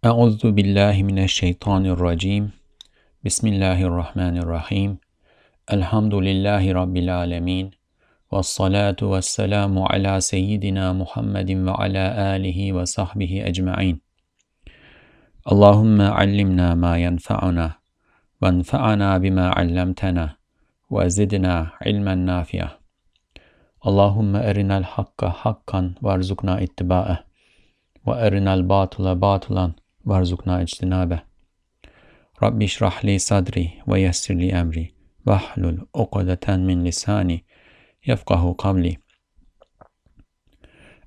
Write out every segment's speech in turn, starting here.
أعوذ بالله من الشيطان الرجيم. بسم الله الرحمن الرحيم. الحمد لله رب العالمين. والصلاة والسلام على سيدنا محمد وعلى آله وصحبه أجمعين. اللهم علمنا ما ينفعنا وانفعنا بما علمتنا وزدنا علما نافعا. اللهم أرنا الحق حقا وارزقنا اتباعه وأرنا الباطل باطلا. وارزقنا اجتنابه رب اشرح لي صدري ويسر لي أمري واحلل عقدة من لساني يفقه قولي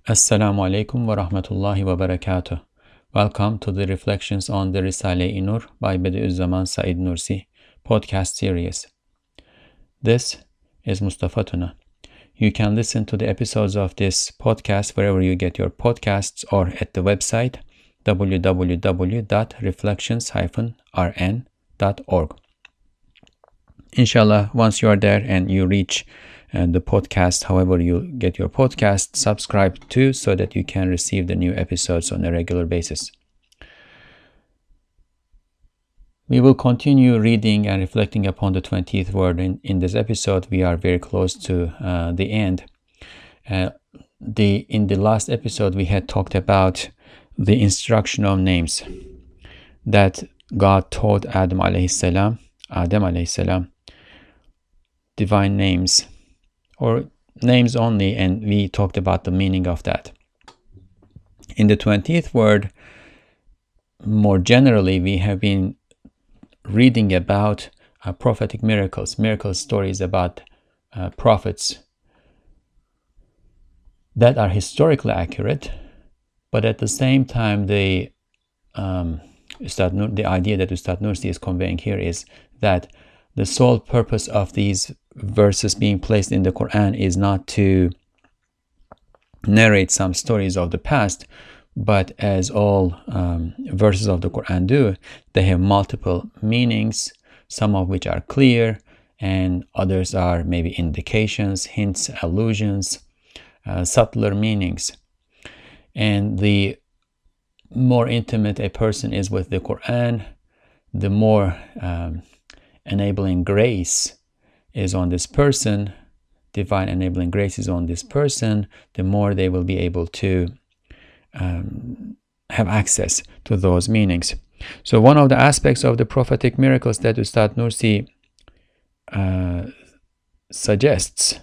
Assalamu alaikum wa rahmatullahi wa barakatuh. Welcome to the Reflections on the Risale-i Nur by Bediüzzaman Said Nursi podcast series. This is Mustafa Tuna. You can listen to the episodes of this podcast wherever you get your podcasts or at the website www.reflections-rn.org. Inshallah, once you are there and you reach uh, the podcast, however you get your podcast, subscribe to so that you can receive the new episodes on a regular basis. We will continue reading and reflecting upon the 20th word in, in this episode. We are very close to uh, the end. Uh, the in the last episode we had talked about the instruction of names that God taught Adam alayhi salam, Adam alayhi salam, divine names or names only, and we talked about the meaning of that. In the 20th word, more generally, we have been reading about uh, prophetic miracles, miracle stories about uh, prophets that are historically accurate but at the same time, the um, the idea that Ustad Nursi is conveying here is that the sole purpose of these verses being placed in the Quran is not to narrate some stories of the past, but as all um, verses of the Quran do, they have multiple meanings, some of which are clear, and others are maybe indications, hints, allusions, uh, subtler meanings. And the more intimate a person is with the Quran, the more um, enabling grace is on this person, divine enabling grace is on this person, the more they will be able to um, have access to those meanings. So, one of the aspects of the prophetic miracles that Ustad Nursi uh, suggests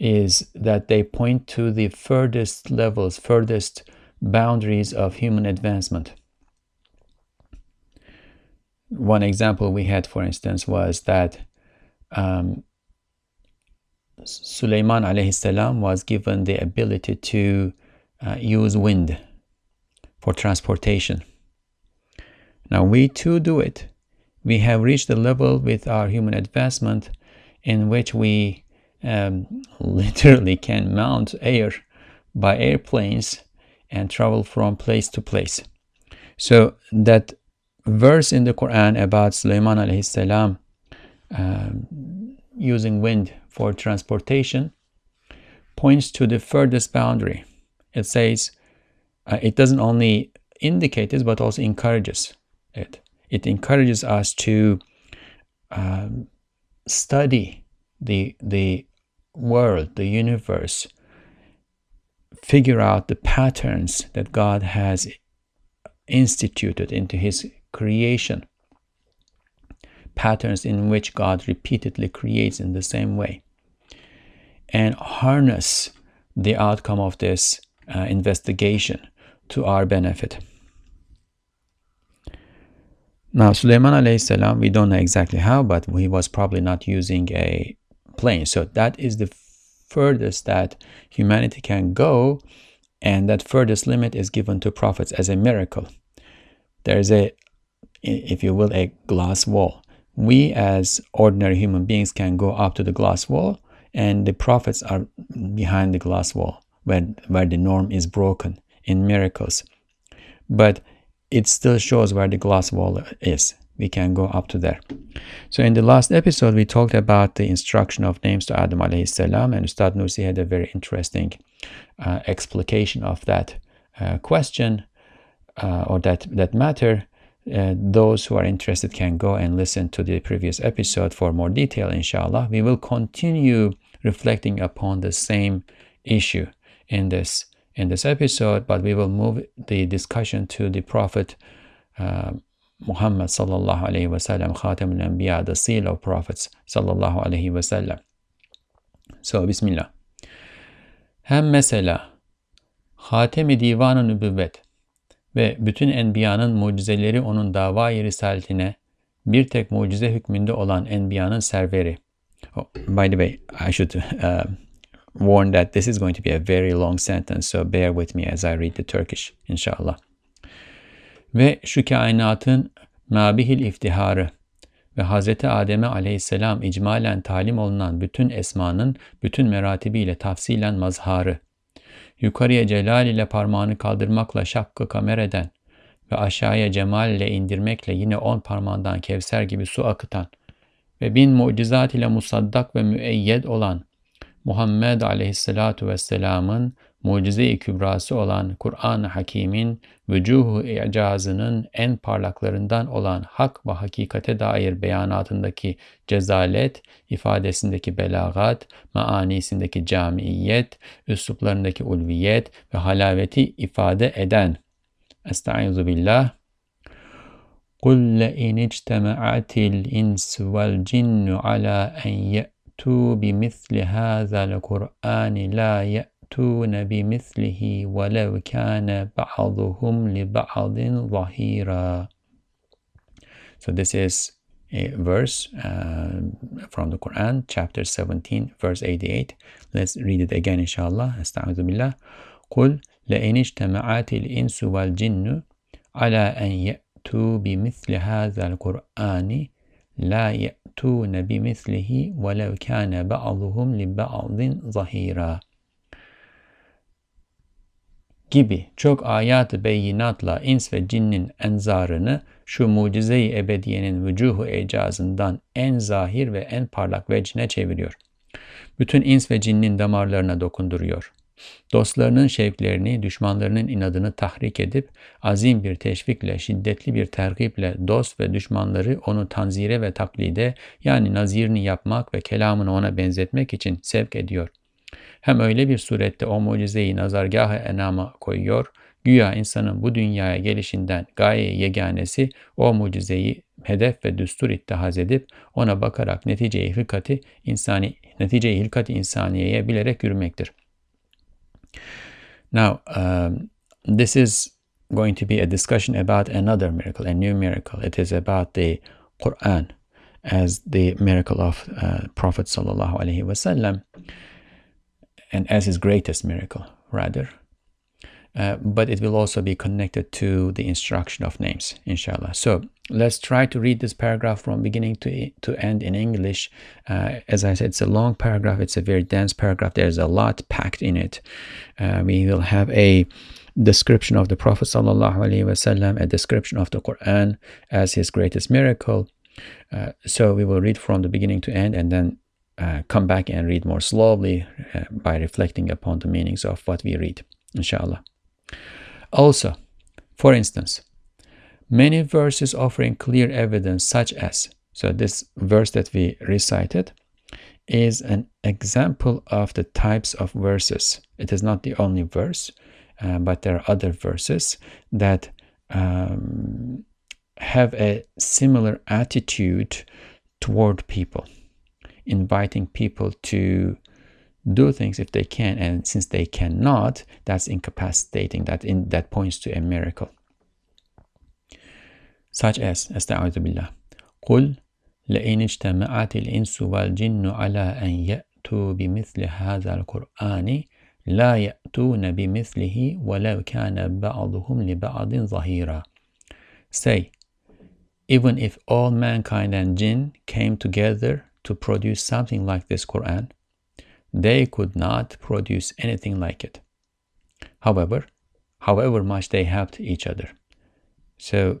is that they point to the furthest levels, furthest boundaries of human advancement. One example we had, for instance, was that um, Sulaiman alayhi salam was given the ability to uh, use wind for transportation. Now we too do it. We have reached a level with our human advancement in which we um, literally can mount air by airplanes and travel from place to place. So that verse in the Quran about Sulaiman alayhi salam um, using wind for transportation points to the furthest boundary. It says uh, it doesn't only indicate this but also encourages it. It encourages us to um, study the the world, the universe, figure out the patterns that God has instituted into His creation, patterns in which God repeatedly creates in the same way, and harness the outcome of this uh, investigation to our benefit. Now, Sulaiman alayhi salam, we don't know exactly how, but he was probably not using a plane. So that is the furthest that humanity can go, and that furthest limit is given to prophets as a miracle. There is a, if you will, a glass wall. We as ordinary human beings can go up to the glass wall, and the prophets are behind the glass wall where, where the norm is broken in miracles. But it still shows where the glass wall is we can go up to there. So in the last episode, we talked about the instruction of names to Adam alayhi salam, and Ustad Nursi had a very interesting uh, explication of that uh, question. uh, or that that matter, uh, those who are interested can go and listen to the previous episode for more detail. Inshallah, we will continue reflecting upon the same issue in this in this episode, but we will move the discussion to the Prophet uh, Muhammad sallallahu alaihi wasallam, Khatam al-Anbiya, the seal of prophets sallallahu aleyhi ve sellem. So, Bismillah. Hem mesela Hatem-i Divan-ı Nübüvvet ve bütün enbiyanın mucizeleri onun davayı risaletine bir tek mucize hükmünde olan enbiyanın serveri. Oh, by the way, I should uh, warn that this is going to be a very long sentence, so bear with me as I read the Turkish, inshallah. Ve şu kainatın mabihil iftiharı ve Hz. Adem'e aleyhisselam icmalen talim olunan bütün esmanın bütün meratibiyle tafsilen mazharı yukarıya celal ile parmağını kaldırmakla şakkı kamer eden ve aşağıya cemal ile indirmekle yine on parmağından kevser gibi su akıtan ve bin mucizat ile musaddak ve müeyyed olan Muhammed aleyhissalatu vesselamın mucize-i kübrası olan Kur'an-ı Hakim'in vücuhu icazının en parlaklarından olan hak ve hakikate dair beyanatındaki cezalet, ifadesindeki belagat, maanisindeki camiyet, üsluplarındaki ulviyet ve halaveti ifade eden Estaizu billah قُلْ لَاِنْ اجْتَمَعَتِ الْاِنْسُ وَالْجِنُّ عَلَى اَنْ يَأْتُوا بِمِثْلِ هَذَا الْقُرْآنِ لَا يَأْتُوا يأتون بمثله ولو كان بعضهم لبعض ظهيرا So this is a verse uh, from the Quran, chapter 17, verse 88. Let's read it again, inshallah. Astagfirullah. بالله. قل لئن اجتمعت الإنس والجن على أن يأتوا بمثل هذا القرآن لا يأتون بمثله ولو كان بعضهم لبعض ظهيرا gibi çok ayat-ı beyinatla ins ve cinnin enzarını şu mucize-i ebediyenin vücuhu icazından en zahir ve en parlak vecine çeviriyor. Bütün ins ve cinnin damarlarına dokunduruyor. Dostlarının şevklerini, düşmanlarının inadını tahrik edip azim bir teşvikle, şiddetli bir tergiple dost ve düşmanları onu tanzire ve taklide yani nazirini yapmak ve kelamını ona benzetmek için sevk ediyor. Hem öyle bir surette o mucizeyi nazargah-ı enama koyuyor, güya insanın bu dünyaya gelişinden gaye yeganesi o mucizeyi hedef ve düstur ittihaz edip ona bakarak netice-i hilkati insani netice-i hilkati insaniyeye bilerek yürümektir. Now, um, this is going to be a discussion about another miracle, a new miracle. It is about the Quran as the miracle of uh, Prophet sallallahu alaihi wasallam. And as his greatest miracle, rather. Uh, but it will also be connected to the instruction of names, inshallah. So let's try to read this paragraph from beginning to, to end in English. Uh, as I said, it's a long paragraph, it's a very dense paragraph, there's a lot packed in it. Uh, we will have a description of the Prophet, wasallam, a description of the Quran as his greatest miracle. Uh, so we will read from the beginning to end and then uh, come back and read more slowly uh, by reflecting upon the meanings of what we read, inshallah. Also, for instance, many verses offering clear evidence, such as, so this verse that we recited is an example of the types of verses. It is not the only verse, uh, but there are other verses that um, have a similar attitude toward people inviting people to do things if they can and since they cannot that's incapacitating that in that points to a miracle such as استعوذ بالله قل لئن اجتمعت الإنس والجن على أن يأتوا بمثل هذا القرآن لا يأتون بمثله ولو كان بعضهم لبعض ظهيرا Say, even if all mankind and jinn came together to produce something like this Quran, they could not produce anything like it. However, however much they helped each other. So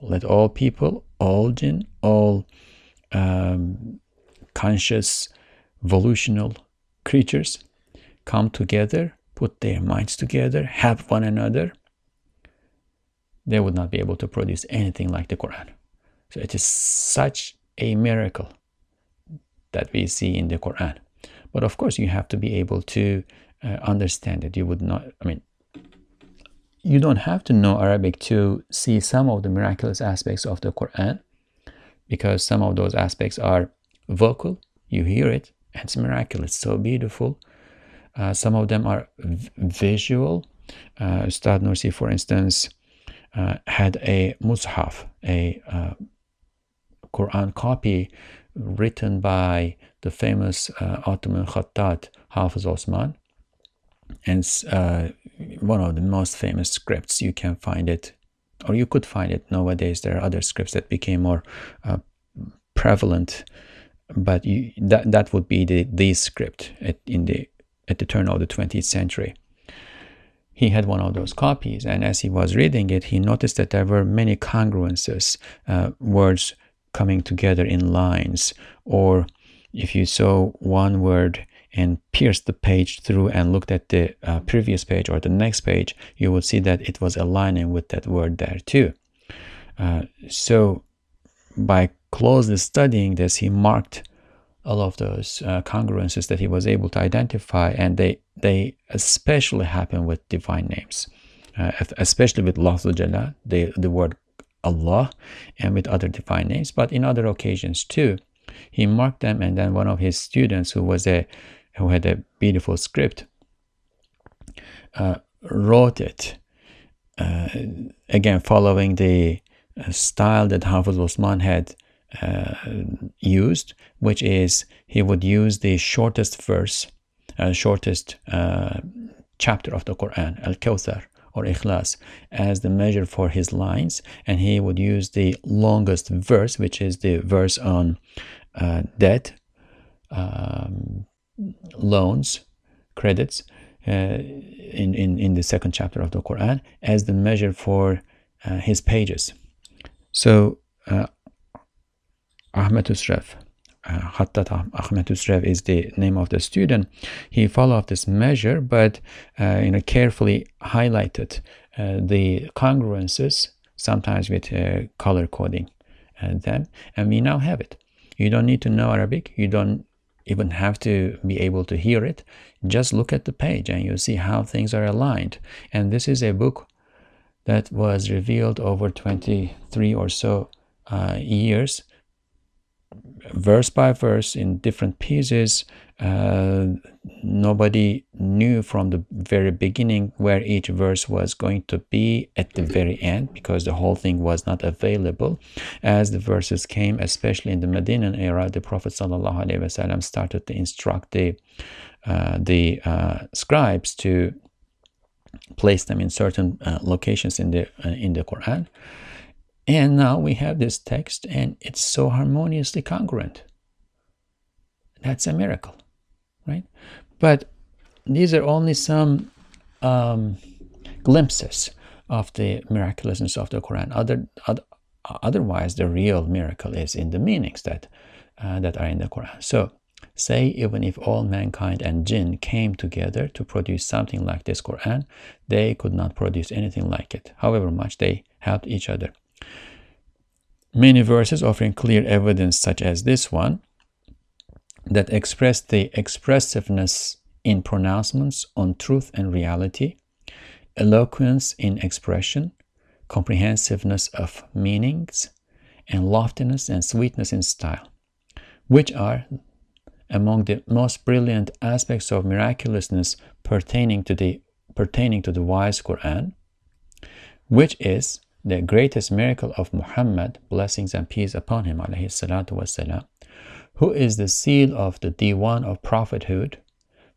let all people, all jinn, all um, conscious, volitional creatures come together, put their minds together, help one another, they would not be able to produce anything like the Quran. So it is such a miracle that we see in the Quran. But of course, you have to be able to uh, understand it. You would not, I mean, you don't have to know Arabic to see some of the miraculous aspects of the Quran because some of those aspects are vocal, you hear it, and it's miraculous, so beautiful. Uh, some of them are visual. Uh, Ustad Nursi, for instance, uh, had a mushaf, a uh, Quran copy written by the famous uh, Ottoman Khattat Hafiz Osman. And uh, one of the most famous scripts. You can find it, or you could find it nowadays. There are other scripts that became more uh, prevalent, but you, that that would be the the script at, in the at the turn of the 20th century. He had one of those copies, and as he was reading it, he noticed that there were many congruences, uh, words coming together in lines, or if you saw one word and pierced the page through and looked at the uh, previous page or the next page, you would see that it was aligning with that word there too. Uh, so by closely studying this, he marked all of those uh, congruences that he was able to identify, and they they especially happen with divine names, uh, especially with Lafzul Jalal, the the word Allah, and with other divine names, but in other occasions too. He marked them, and then one of his students, who was a who had a beautiful script, uh, wrote it uh, again following the uh, style that Hafiz Osman had uh, used, which is he would use the shortest verse, uh, shortest uh, chapter of the Quran, Al Kawthar or Ikhlas, as the measure for his lines, and he would use the longest verse, which is the verse on uh, debt, um, loans, credits uh, in, in, in the second chapter of the Quran as the measure for uh, his pages. So uh, Ahmed Husrev, uh, Khattat Ahmed Husrev is the name of the student. He followed this measure, but uh, you know carefully highlighted uh, the congruences, sometimes with uh, color coding uh, them, and we now have it. You don't need to know Arabic. You don't even have to be able to hear it. Just look at the page and you'll see how things are aligned. And this is a book that was revealed over 23 or so uh, years verse by verse in different pieces. Uh, nobody knew from the very beginning where each verse was going to be at the very end because the whole thing was not available. As the verses came, especially in the Medinan era, the Prophet ﷺ started to instruct the uh, the uh, scribes to place them in certain uh, locations in the uh, in the Quran. And now we have this text and it's so harmoniously congruent. That's a miracle, right? But these are only some um, glimpses of the miraculousness of the Quran. Other, other, otherwise, the real miracle is in the meanings that, uh, that are in the Quran. So, say even if all mankind and jinn came together to produce something like this Quran, they could not produce anything like it, however much they helped each other. Many verses offering clear evidence, such as this one, that express the expressiveness in pronouncements on truth and reality, eloquence in expression, comprehensiveness of meanings, and loftiness and sweetness in style, which are among the most brilliant aspects of miraculousness pertaining to the pertaining to the wise Quran, which is the greatest miracle of Muhammad, blessings and peace upon him, والسلام, who is the seal of the Diwan of prophethood,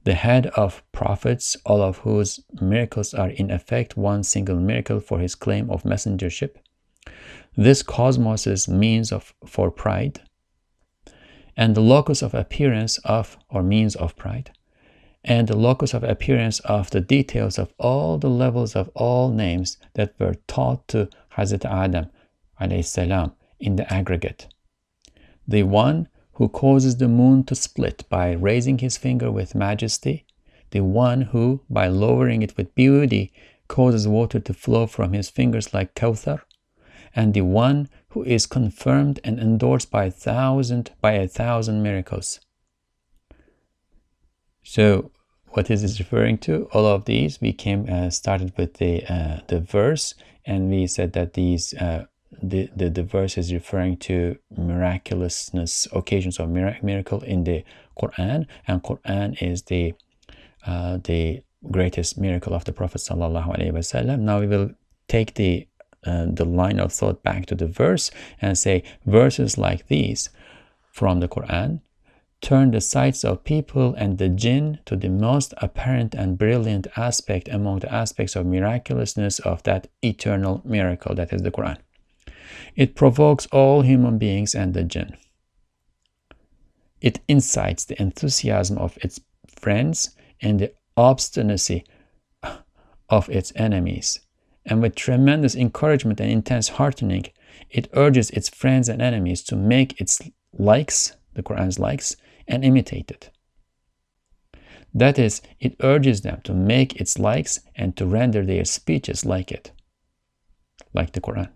the head of prophets, all of whose miracles are in effect one single miracle for his claim of messengership. This cosmos's means of for pride, and the locus of appearance of or means of pride and the locus of appearance of the details of all the levels of all names that were taught to Hazrat Adam salam, in the aggregate. The one who causes the moon to split by raising his finger with majesty, the one who, by lowering it with beauty, causes water to flow from his fingers like Kawthar, and the one who is confirmed and endorsed by a thousand by a thousand miracles. So what is this referring to? All of these we came uh, started with the uh, the verse, and we said that these uh, the, the the verse is referring to miraculousness occasions of miracle in the Quran, and Quran is the uh, the greatest miracle of the Prophet sallallahu alaihi wasallam. Now we will take the uh, the line of thought back to the verse and say verses like these from the Quran turn the sights of people and the jinn to the most apparent and brilliant aspect among the aspects of miraculousness of that eternal miracle that is the Quran. It provokes all human beings and the jinn. It incites the enthusiasm of its friends and the obstinacy of its enemies. And with tremendous encouragement and intense heartening, it urges its friends and enemies to make its likes, the Quran's likes, and imitate it. That is, it urges them to make its likes and to render their speeches like it, like the Quran.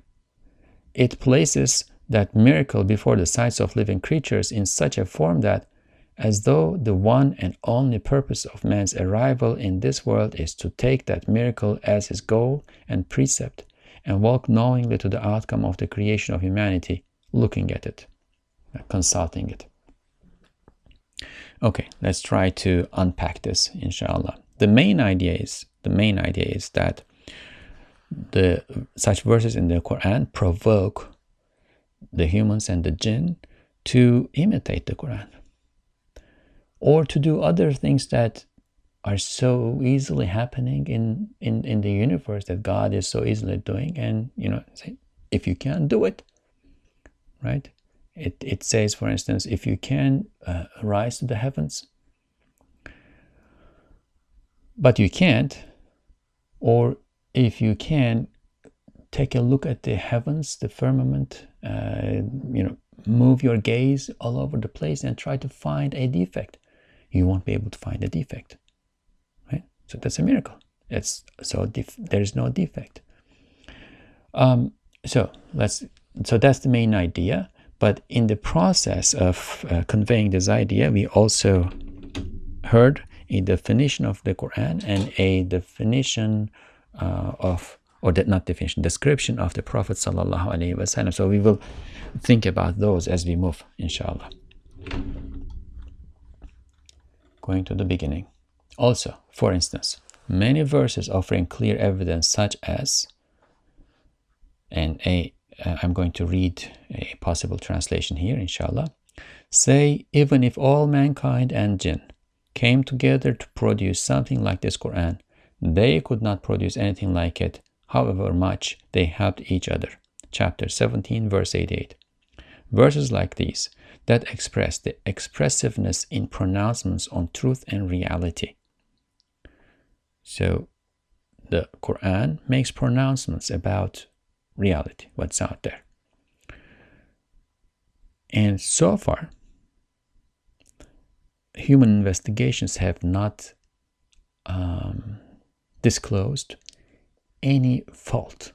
It places that miracle before the sights of living creatures in such a form that, as though the one and only purpose of man's arrival in this world is to take that miracle as his goal and precept and walk knowingly to the outcome of the creation of humanity, looking at it, consulting it. Okay, let's try to unpack this, inshallah. The main idea is the main idea is that the such verses in the Quran provoke the humans and the jinn to imitate the Quran or to do other things that are so easily happening in, in, in the universe that God is so easily doing. And, you know, if you can't do it, right? It, it says, for instance, if you can uh, rise to the heavens, but you can't, or if you can, take a look at the heavens, the firmament, uh, you know, move your gaze all over the place and try to find a defect. You won't be able to find a defect, right? So that's a miracle. It's so there is no defect. Um, so let's. So that's the main idea. But in the process of uh, conveying this idea, we also heard a definition of the Quran and a definition uh, of, or not definition, description of the Prophet sallallahu alaihi wasallam. So we will think about those as we move, inshallah. Going to the beginning. Also, for instance, many verses offering clear evidence, such as, and a Uh, I'm going to read a possible translation here, inshallah. Say, even if all mankind and jinn came together to produce something like this Quran, they could not produce anything like it, however much they helped each other. Chapter 17, verse 88. Verses like these that express the expressiveness in pronouncements on truth and reality. So, the Quran makes pronouncements about reality, what's out there. And so far, human investigations have not um, disclosed any fault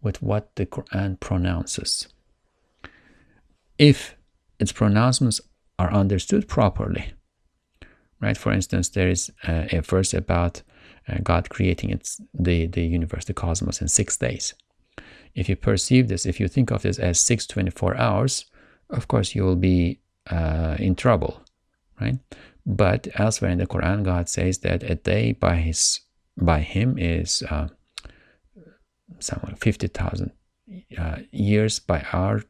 with what the Quran pronounces. If its pronouncements are understood properly, right? For instance, there is a, verse about uh, God creating its, the, the universe, the cosmos, in six days. If you perceive this, if you think of this as 624 hours, of course you will be uh, in trouble, right? But elsewhere in the Quran, God says that a day by his by him is uh, somewhere 50,000 uh, years by our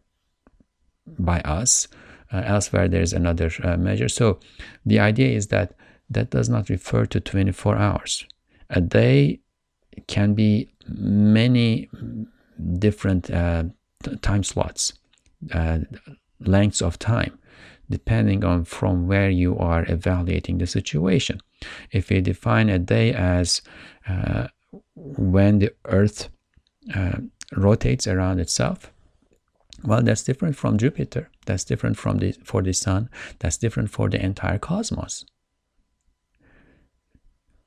by us. Uh, elsewhere, there is another uh, measure. So the idea is that that does not refer to 24 hours. A day can be many different uh, time slots, uh, lengths of time, depending on from where you are evaluating the situation. If we define a day as uh, when the Earth uh, rotates around itself, well, that's different from Jupiter. That's different from the for the Sun. That's different for the entire cosmos.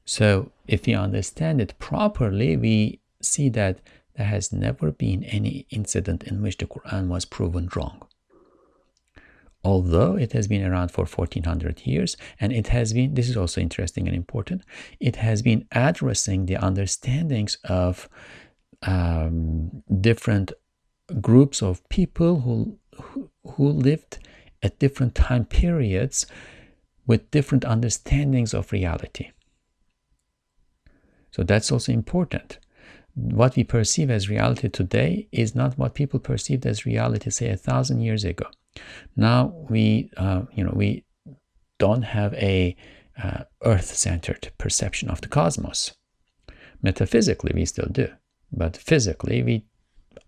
So if we understand it properly, we see that there has never been any incident in which the Quran was proven wrong. Although it has been around for 1400 years, and it has been, this is also interesting and important, it has been addressing the understandings of um, different groups of people who, who, who lived at different time periods with different understandings of reality. So that's also important. What we perceive as reality today is not what people perceived as reality, say, a thousand years ago. Now we, uh, you know, we don't have a uh, Earth-centered perception of the cosmos. Metaphysically, we still do, but physically, we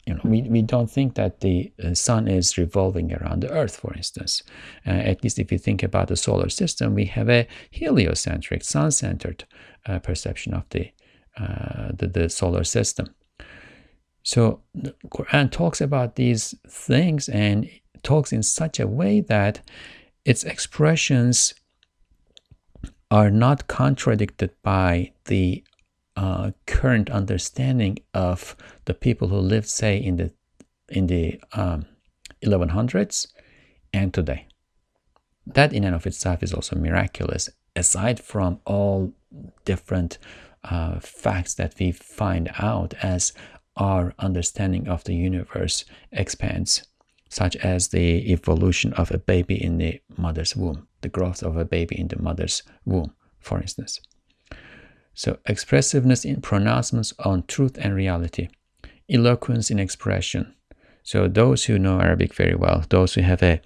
you know, we, we don't think that the uh, sun is revolving around the earth, for instance. Uh, at least if you think about the solar system, we have a heliocentric, sun-centered uh, perception of the, the, the solar system. So the Quran talks about these things and talks in such a way that its expressions are not contradicted by the uh, current understanding of the people who lived, say, in the in the um, 1100s and today. That in and of itself is also miraculous. Aside from all different uh, facts that we find out as our understanding of the universe expands, such as the evolution of a baby in the mother's womb, the growth of a baby in the mother's womb, for instance. So expressiveness in pronouncements on truth and reality, eloquence in expression. So those who know Arabic very well, those who have a,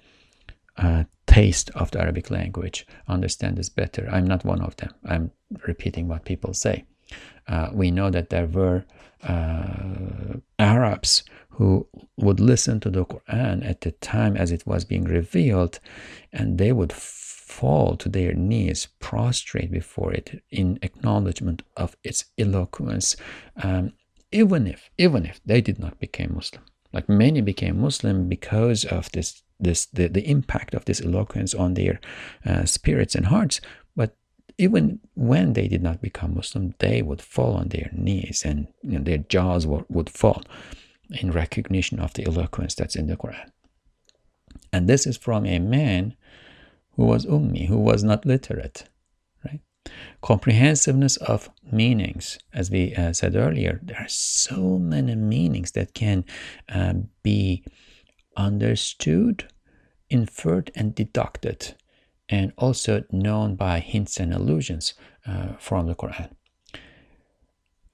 a taste of the Arabic language, understand this better. I'm not one of them. I'm repeating what people say. Uh, we know that there were uh, Arabs who would listen to the Quran at the time as it was being revealed, and they would fall to their knees, prostrate before it in acknowledgement of its eloquence, um, even if even if they did not become Muslim. Like many became Muslim because of this this the, the impact of this eloquence on their uh, spirits and hearts. But even when they did not become Muslim, they would fall on their knees and you know, their jaws would, would fall in recognition of the eloquence that's in the Quran. And this is from a man who was ummi, who was not literate, right? Comprehensiveness of meanings, as we uh, said earlier, there are so many meanings that can uh, be understood, inferred, and deducted, and also known by hints and allusions uh, from the Quran.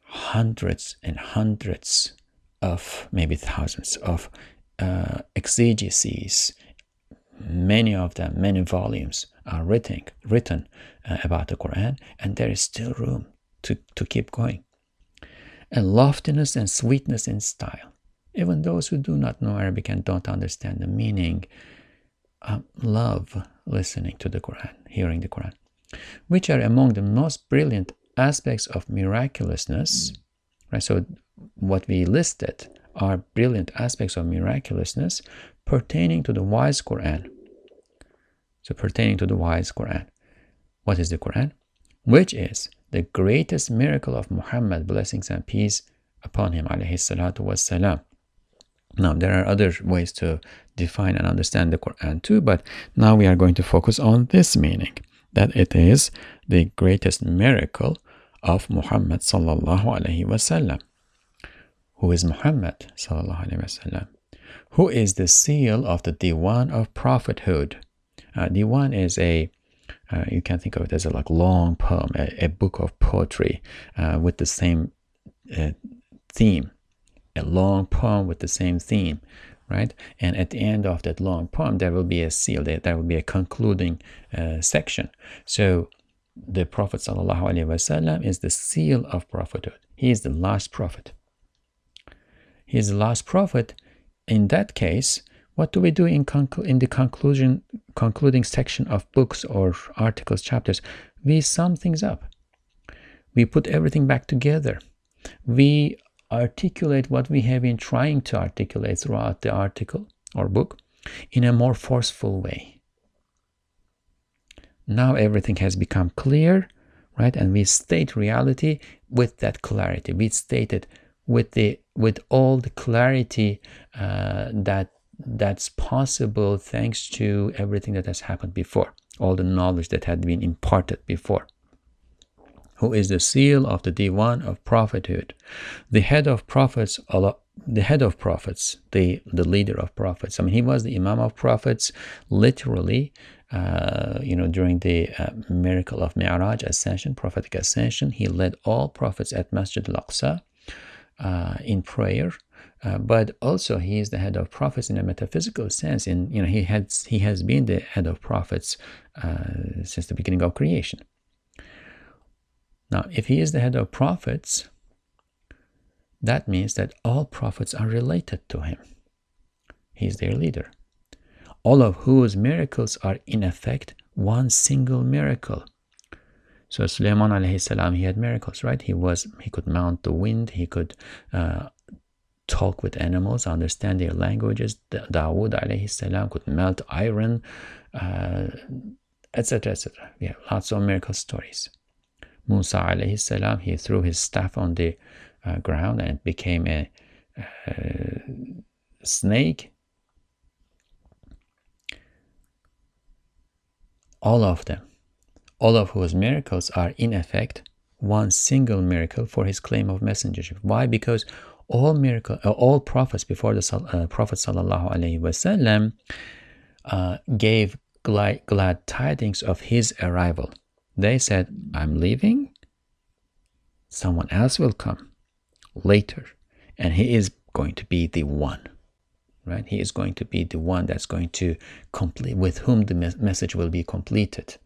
Hundreds and hundreds of, maybe thousands of uh, exegeses many of them, many volumes are written, written uh, about the Quran, and there is still room to, to keep going. And loftiness and sweetness in style. Even those who do not know Arabic and don't understand the meaning um, love listening to the Quran, hearing the Quran, which are among the most brilliant aspects of miraculousness. Right? So, what we listed are brilliant aspects of miraculousness pertaining to the wise Quran. So pertaining to the wise Quran. What is the Quran? Which is the greatest miracle of Muhammad, blessings and peace upon him, alayhi salatu wassalam. Now, there are other ways to define and understand the Quran too, but now we are going to focus on this meaning that it is the greatest miracle of Muhammad. Who is Muhammad who is the seal of the Diwan of prophethood. Uh, Diwan is a uh, you can think of it as a like long poem, a, a book of poetry uh, with the same uh, theme, long poem with the same theme, right? And at the end of that long poem, there will be a seal. There, there will be a concluding uh, section. So the Prophet ﷺ is the seal of prophethood. He is the last prophet. He is the last prophet in that case, what do we do in, in the conclusion concluding section of books or articles, chapters? We sum things up. We put everything back together. We articulate what we have been trying to articulate throughout the article or book in a more forceful way. Now everything has become clear. right? And we state reality with that clarity. We state it with the with all the clarity uh, that that's possible thanks to everything that has happened before, all the knowledge that had been imparted before. Who is the seal of the divan of prophethood, the head of prophets, the head of prophets, the the leader of prophets. I mean, he was the imam of prophets, literally. Uh, you know, during the uh, miracle of Mi'raj ascension, prophetic ascension, he led all prophets at Masjid al-Aqsa uh, in prayer. Uh, but also he is the head of prophets in a metaphysical sense. In you know he has he has been the head of prophets uh, since the beginning of creation. Now, if he is the head of prophets, that means that all prophets are related to him. He is their leader. All of whose miracles are in effect one single miracle. So Sulaiman alayhi salam, he had miracles, right? He was he could mount the wind, he could uh, talk with animals, understand their languages. Dawood alayhi salam could melt iron, etc., uh, etc. We have lots of miracle stories. Musa alayhi salam, he threw his staff on the uh, ground and became a, a snake. All of them all of whose miracles are in effect one single miracle for his claim of messengership. Why? Because all miracle, uh, all prophets before the uh, Prophet sallallahu alaihi wasallam uh, gave glad, glad tidings of his arrival. They said, "I'm leaving. Someone else will come later, and he is going to be the one." Right? He is going to be the one that's going to complete, with whom the me- message will be completed.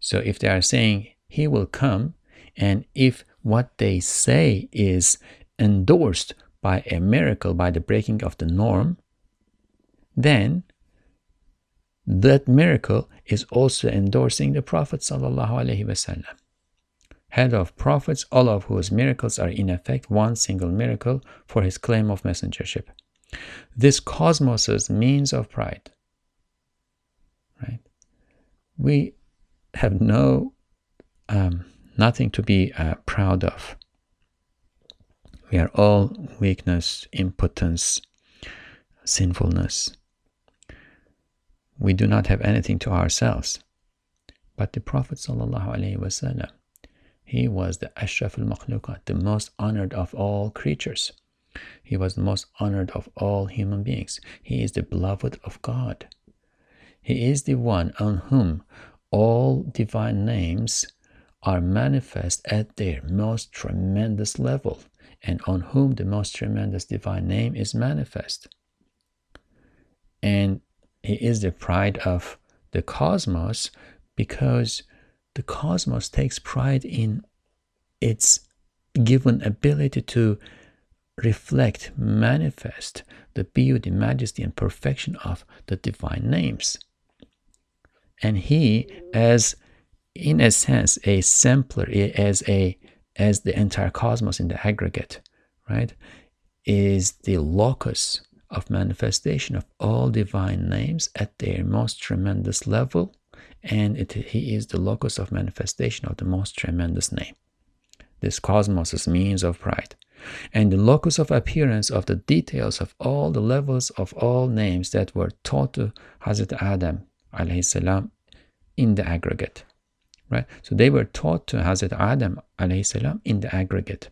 So if they are saying he will come, and if what they say is endorsed by a miracle, by the breaking of the norm, then that miracle is also endorsing the Prophet sallallahu Head of prophets, all of whose miracles are in effect one single miracle for his claim of messengership. This cosmos's means of pride. Right? We have no um, nothing to be uh, proud of. We are all weakness, impotence, sinfulness. We do not have anything to ourselves. But the Prophet wasallam, he was the Ashraf al the most honored of all creatures. He was the most honored of all human beings. He is the beloved of God. He is the one on whom all divine names are manifest at their most tremendous level and on whom the most tremendous divine name is manifest. And is the pride of the cosmos because the cosmos takes pride in its given ability to reflect, manifest the beauty, majesty, and perfection of the divine names. And he as in a sense a sampler as a as the entire cosmos in the aggregate right is the locus of manifestation of all divine names at their most tremendous level and it, he is the locus of manifestation of the most tremendous name. This cosmos is means of pride and the locus of appearance of the details of all the levels of all names that were taught to Hazrat Adam salam in the aggregate right? So they were taught to Hazrat Adam salam in the aggregate.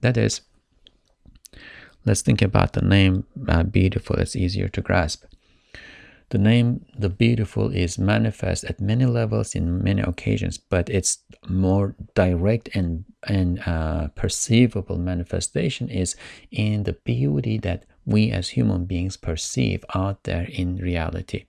That is let's think about the name uh, beautiful it's easier to grasp. The name the beautiful is manifest at many levels in many occasions but its more direct and and uh, perceivable manifestation is in the beauty that we as human beings perceive out there in reality.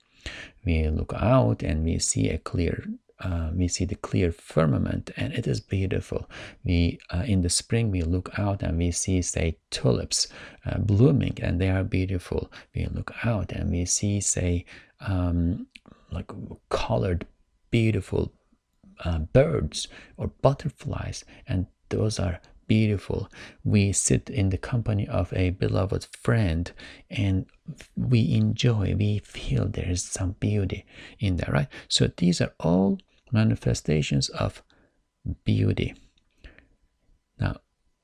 We look out and we see a clear uh, we see the clear firmament and it is beautiful we uh, in the spring we look out and we see say tulips uh, blooming and they are beautiful we look out and we see say um, like colored beautiful uh, birds or butterflies and those are beautiful. We sit in the company of a beloved friend and we enjoy, we feel there is some beauty in there, right? So these are all manifestations of beauty. Now,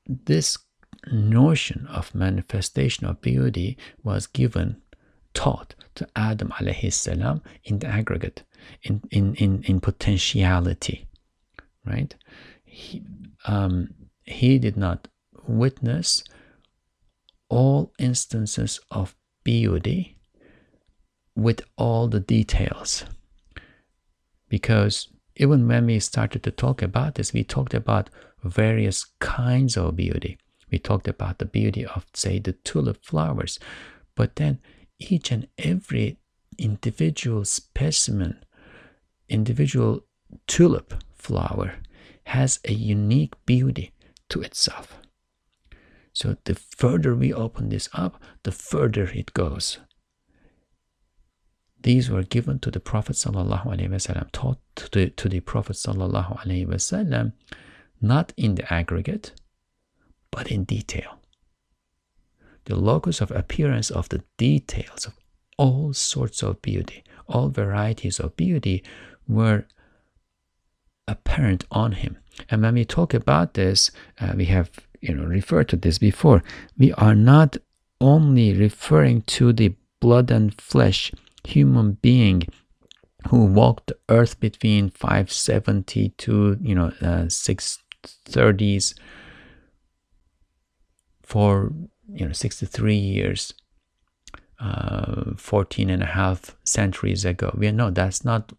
this notion of manifestation of beauty was given, taught to Adam alayhi salam in the aggregate, in, in, in, in potentiality, right? He, um, he did not witness all instances of beauty with all the details. Because even when we started to talk about this, we talked about various kinds of beauty. We talked about the beauty of, say, the tulip flowers. But then each and every individual specimen, individual tulip flower has a unique beauty to itself. So the further we open this up, the further it goes. These were given to the Prophet ﷺ, taught to the, to the Prophet ﷺ, not in the aggregate, but in detail. The locus of appearance of the details of all sorts of beauty, all varieties of beauty were apparent on him. And when we talk about this, uh, we have you know referred to this before. We are not only referring to the blood and flesh human being who walked the earth between 570 to you know uh, 630s for you know 63 years uh, 14 and a half centuries ago we know that's not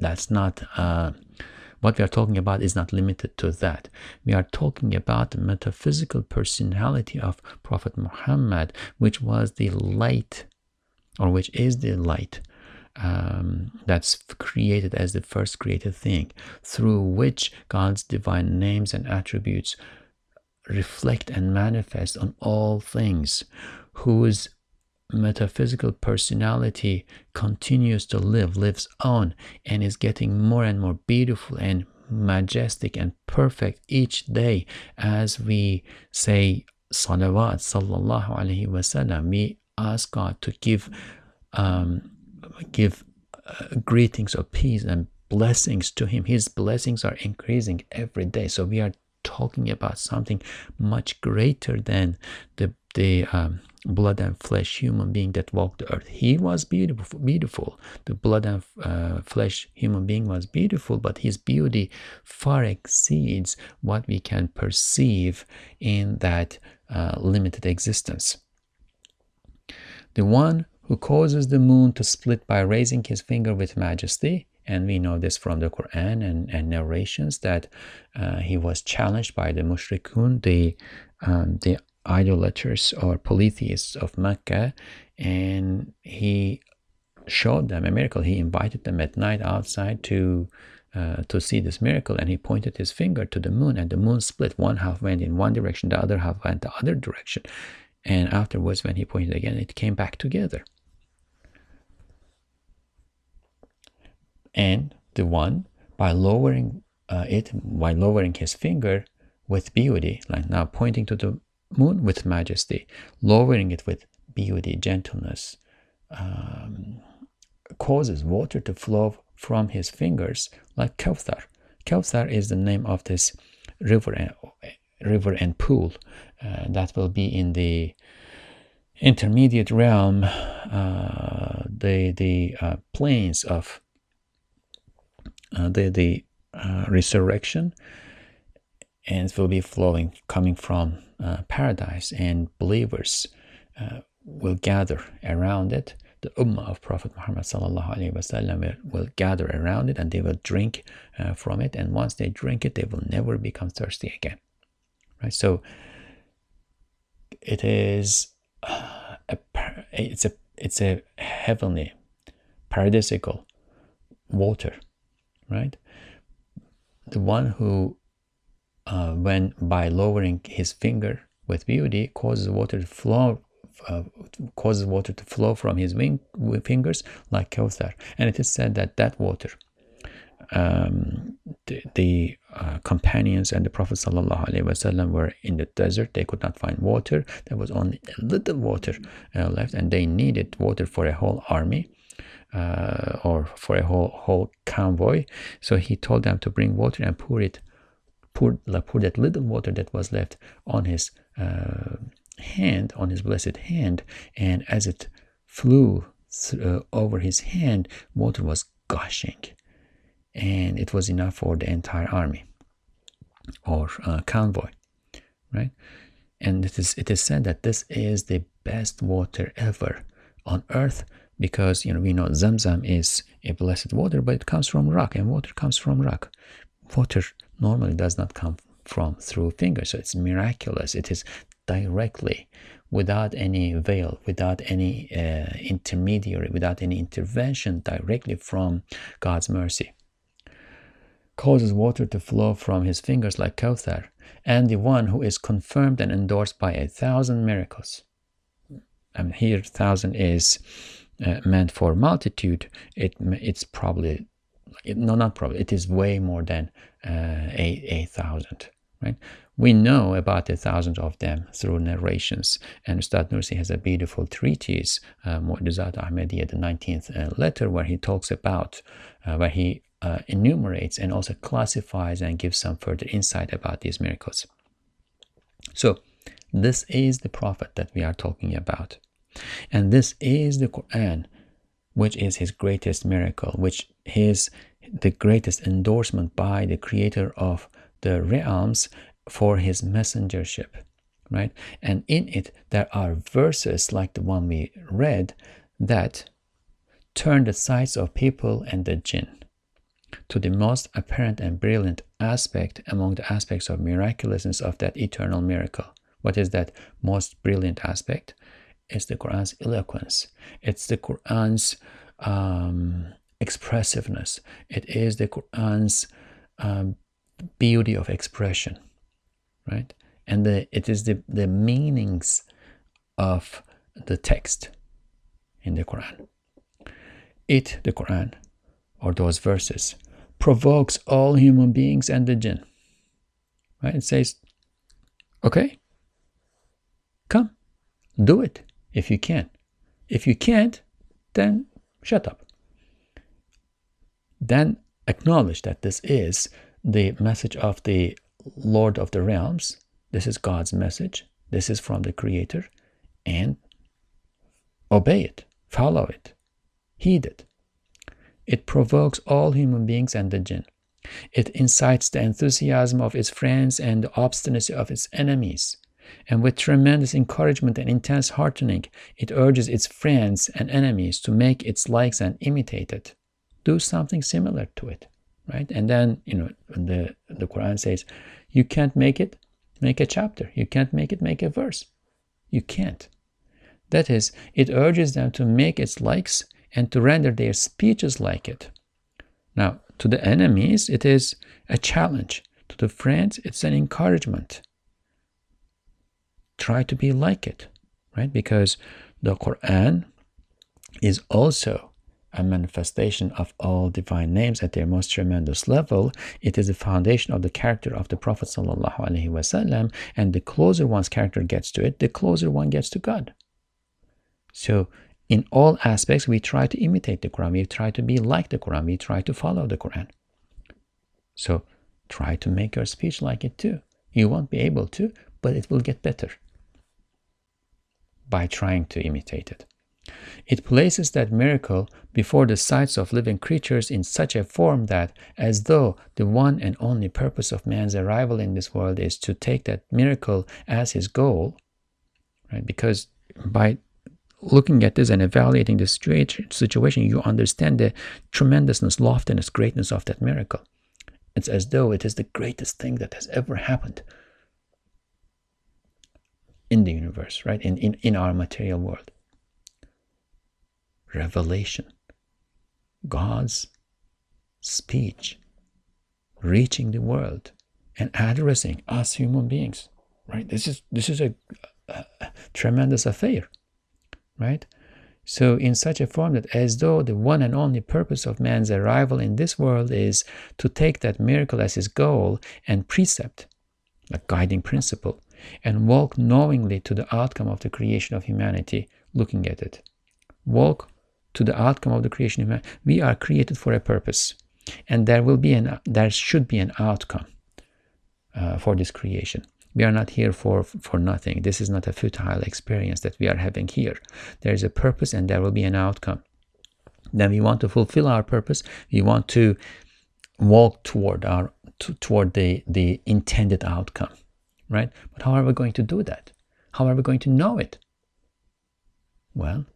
that's not uh, what we are talking about is not limited to that. We are talking about the metaphysical personality of Prophet Muhammad, which was the light, or which is the light um, that's created as the first created thing, through which God's divine names and attributes reflect and manifest on all things, whose metaphysical personality continues to live, lives on, and is getting more and more beautiful and majestic and perfect each day. As we say salawat sallallahu alaihi wasallam we ask god to give um, give uh, greetings of peace and blessings to him his blessings are increasing every day so we are talking about something much greater than the the um, blood and flesh human being that walked the earth. He was beautiful, beautiful. The blood and uh, flesh human being was beautiful, but his beauty far exceeds what we can perceive in that uh, limited existence. The one who causes the moon to split by raising his finger with majesty, and we know this from the Quran and, and narrations that uh, he was challenged by the mushrikun, the um, the idolaters or polytheists of Mecca, and he showed them a miracle. He invited them at night outside to uh, to see this miracle, and he pointed his finger to the moon, and the moon split. One half went in one direction, the other half went the other direction, and afterwards, when he pointed again, it came back together. And the one by lowering uh, it, by lowering his finger with beauty, like now pointing to the moon with majesty, lowering it with beauty, gentleness, um, causes water to flow from his fingers like Kawthar. Kawthar is the name of this river and, river and pool uh, that will be in the intermediate realm, uh, the the uh, plains of the the resurrection, and it will be flowing coming from uh, paradise and believers uh, will gather around it. The ummah of Prophet Muhammad sallallahu alaihi wasallam will, will gather around it and they will drink uh, from it. And once they drink it, they will never become thirsty again. Right. So it is uh, a it's a it's a heavenly paradisical water right the one who uh, when by lowering his finger with beauty causes water to flow uh, causes water to flow from his wing, fingers like Kawthar. And it is said that that water, um, the, the uh, companions and the Prophet ﷺ were in the desert. They could not find water. There was only a little water uh, left, and they needed water for a whole army. Uh, or for a whole whole convoy, so he told them to bring water and pour it poured, like, poured that little water that was left on his uh, hand, on his blessed hand, and as it flew uh, over his hand, water was gushing, and it was enough for the entire army or uh, convoy, right? And it is it is said that this is the best water ever on earth because you know we know Zamzam is a blessed water, but it comes from rock, and water comes from rock. Water normally does not come from through fingers, so it's miraculous. It is directly, without any veil, without any uh, intermediary, without any intervention, directly from God's mercy. Causes water to flow from his fingers like Kauthar, and the one who is confirmed and endorsed by a thousand miracles. Mean, here, thousand is uh, meant for multitude. It it's probably no, not probably. It is way more than uh, a a thousand, right? We know about a thousand of them through narrations, and Ustad Nursi has a beautiful treatise, uh, Mu'jizat Ahmadiyya, the 19th uh, letter, where he talks about, uh, where he uh, enumerates and also classifies and gives some further insight about these miracles. So, this is the prophet that we are talking about. And this is the Quran, which is his greatest miracle, which is the greatest endorsement by the creator of the realms for his messengership, right? And in it, there are verses like the one we read that turn the sights of people and the jinn to the most apparent and brilliant aspect among the aspects of miraculousness of that eternal miracle. What is that most brilliant aspect? It's the Quran's eloquence. It's the Quran's um, expressiveness. It is the Quran's um, beauty of expression right? And the, it is the, the meanings of the text in the Quran. It, the Quran, or those verses, provokes all human beings and the jinn. Right? It says, okay, come, do it if you can. If you can't, then shut up. Then acknowledge that this is the message of the Lord of the realms. This is God's message. This is from the Creator. And obey it, follow it, heed it. It provokes all human beings and the jinn. It incites the enthusiasm of its friends and the obstinacy of its enemies. And with tremendous encouragement and intense heartening, it urges its friends and enemies to make its likes and imitate it. Do something similar to it right? And then, you know, the, the Quran says, you can't make it, make a chapter. You can't make it, make a verse. You can't. That is, it urges them to make its likes and to render their speeches like it. Now, to the enemies, it is a challenge. To the friends, it's an encouragement. Try to be like it, right? Because the Quran is also a manifestation of all divine names at their most tremendous level. It is the foundation of the character of the Prophet wasallam, and the closer one's character gets to it, the closer one gets to God. So, in all aspects, we try to imitate the Quran. We try to be like the Quran. We try to follow the Quran. So, try to make your speech like it too. You won't be able to, but it will get better by trying to imitate it. It places that miracle before the sights of living creatures in such a form that, as though the one and only purpose of man's arrival in this world is to take that miracle as his goal, right? Because by looking at this and evaluating the situation, you understand the tremendousness, loftiness, greatness of that miracle. It's as though it is the greatest thing that has ever happened in the universe, right? In, in, in our material world revelation, God's speech reaching the world and addressing us human beings right this is this is a, a, a, tremendous affair right so in such a form that as though the one and only purpose of man's arrival in this world is to take that miracle as his goal and precept a guiding principle and walk knowingly to the outcome of the creation of humanity looking at it walk to the outcome of the creation of man. We are created for a purpose, and there will be an there should be an outcome. uh, for this creation. We are not here for, for nothing. This is not a futile experience that we are having here. There is a purpose and there will be an outcome. Then we want to fulfill our purpose. We want to walk toward our to, toward the, the intended outcome, right? But how are we going to do that? How are we going to know it? Well,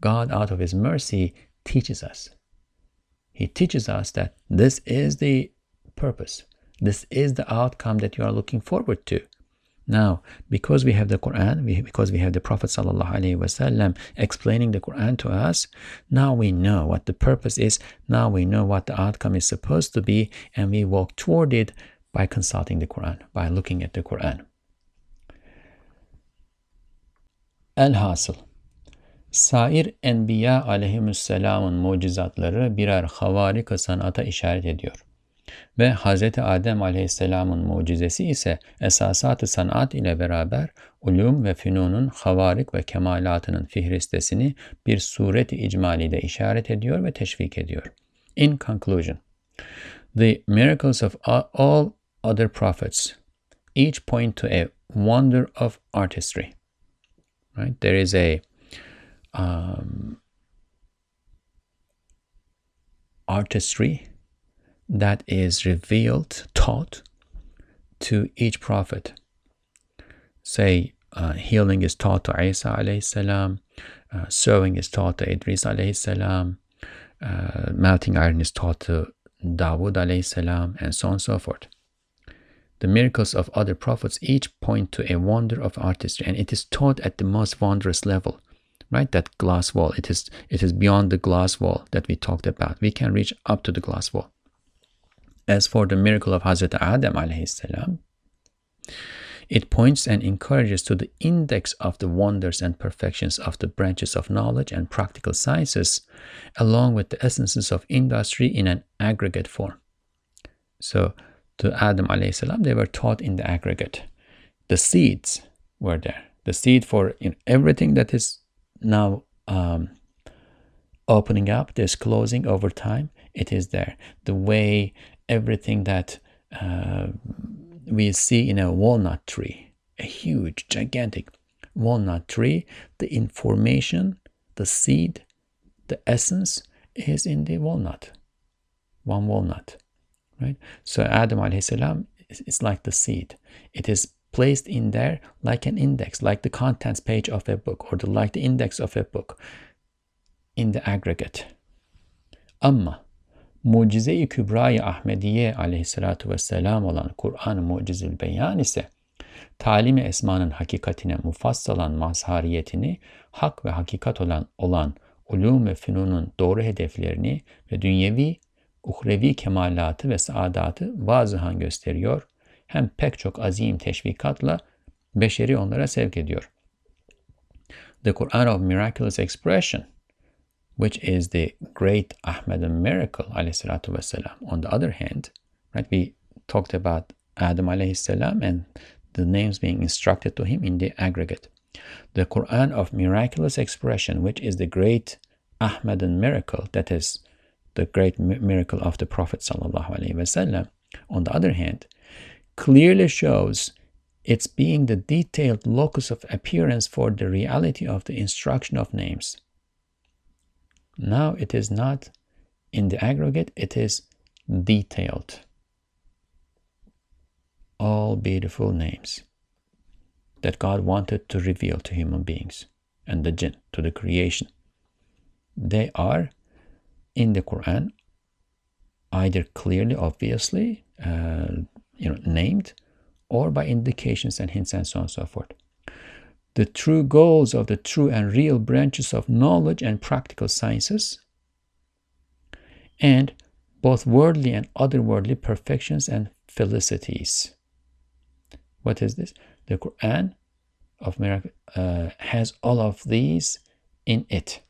God, out of His mercy, teaches us. He teaches us that this is the purpose. This is the outcome that you are looking forward to. Now, because we have the Quran, we, because we have the Prophet ﷺ explaining the Quran to us, now we know what the purpose is, now we know what the outcome is supposed to be, and we walk toward it by consulting the Quran, by looking at the Quran. Elhasıl, sair enbiya aleyhisselamın mucizatları birer havarika sanata işaret ediyor. Ve Hz. Adem aleyhisselamın mucizesi ise esasat-ı sanat ile beraber ulum ve fünunun havarik ve kemalatının fihristesini bir suret-i icmalide işaret ediyor ve teşvik ediyor. In conclusion, the miracles of all other prophets each point to a wonder of artistry. Right? There is a um, artistry that is revealed, taught to each prophet. Say, uh, healing is taught to Isa alayhi salam, uh, sewing is taught to Idris alayhi salam, uh, melting iron is taught to Dawood alayhi salam, and so on and so forth. The miracles of other prophets each point to a wonder of artistry, and it is taught at the most wondrous level right that glass wall it is it is beyond the glass wall that we talked about we can reach up to the glass wall as for the miracle of Hazrat Adam salam, it points and encourages to the index of the wonders and perfections of the branches of knowledge and practical sciences, along with the essences of industry in an aggregate form. So, to Adam salam, they were taught in the aggregate. The seeds were there. The seed for in everything that is now um, opening up, there's closing over time. It is there. The way everything that uh, we see in a walnut tree, a huge, gigantic walnut tree, the information, the seed, the essence is in the walnut, one walnut, right? So Adam alayhi salam is like the seed. It is placed in there like an index, like the contents page of a book or the, like the index of a book in the aggregate. Amma Mucize-i Kübra-i Ahmediye aleyhissalatu vesselam olan Kur'an-ı Mucizül Beyan ise talim-i esmanın hakikatine mufassalan mazhariyetini, hak ve hakikat olan, olan ulum ve fünunun doğru hedeflerini ve dünyevi, uhrevi kemalatı ve saadatı vazıhan gösteriyor, hem pek çok azim teşvikatla beşeri onlara sevk ediyor. The Quran of Miraculous Expression which is the great Ahmad miracle, والسلام. On the other hand, right, we talked about Adam salam and the names being instructed to him in the aggregate. The Quran of miraculous expression, which is the great Ahmad miracle, that is the great miracle of the Prophet wasallam. On the other hand, clearly shows its being the detailed locus of appearance for the reality of the instruction of names now it is not in the aggregate, it is detailed. All beautiful names that God wanted to reveal to human beings and the jinn, to the creation. They are in the Quran either clearly, obviously, uh, you know, named, or by indications and hints and so on and so forth the true goals of the true and real branches of knowledge and practical sciences, and both worldly and otherworldly perfections and felicities. What is this? The Quran of miracle uh, has all of these in it.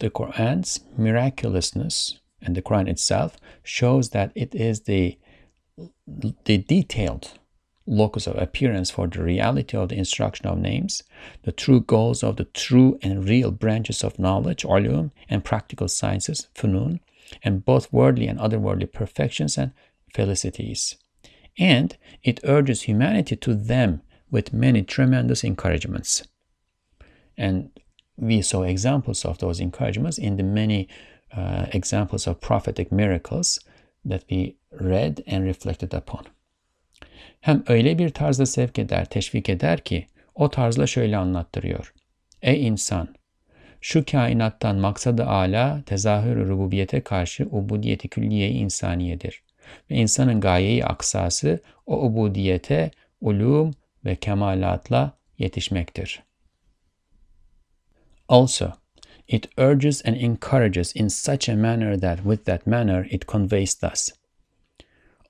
The Quran's miraculousness and the Quran itself shows that it is the the detailed locus of appearance for the reality of the instruction of names, the true goals of the true and real branches of knowledge, ulum, and practical sciences, funun, and both worldly and otherworldly perfections and felicities. And it urges humanity to them with many tremendous encouragements. And we saw examples of those encouragements in the many uh, examples of prophetic miracles that we read and reflected upon. Hem öyle bir tarzda sevk eder, teşvik eder ki o tarzla şöyle anlattırıyor. Ey insan! Şu kainattan maksadı ala tezahür rububiyete karşı ubudiyeti külliye insaniyedir. Ve insanın gayeyi aksası o ubudiyete ulum ve kemalatla yetişmektir. Also, it urges and encourages in such a manner that with that manner it conveys thus.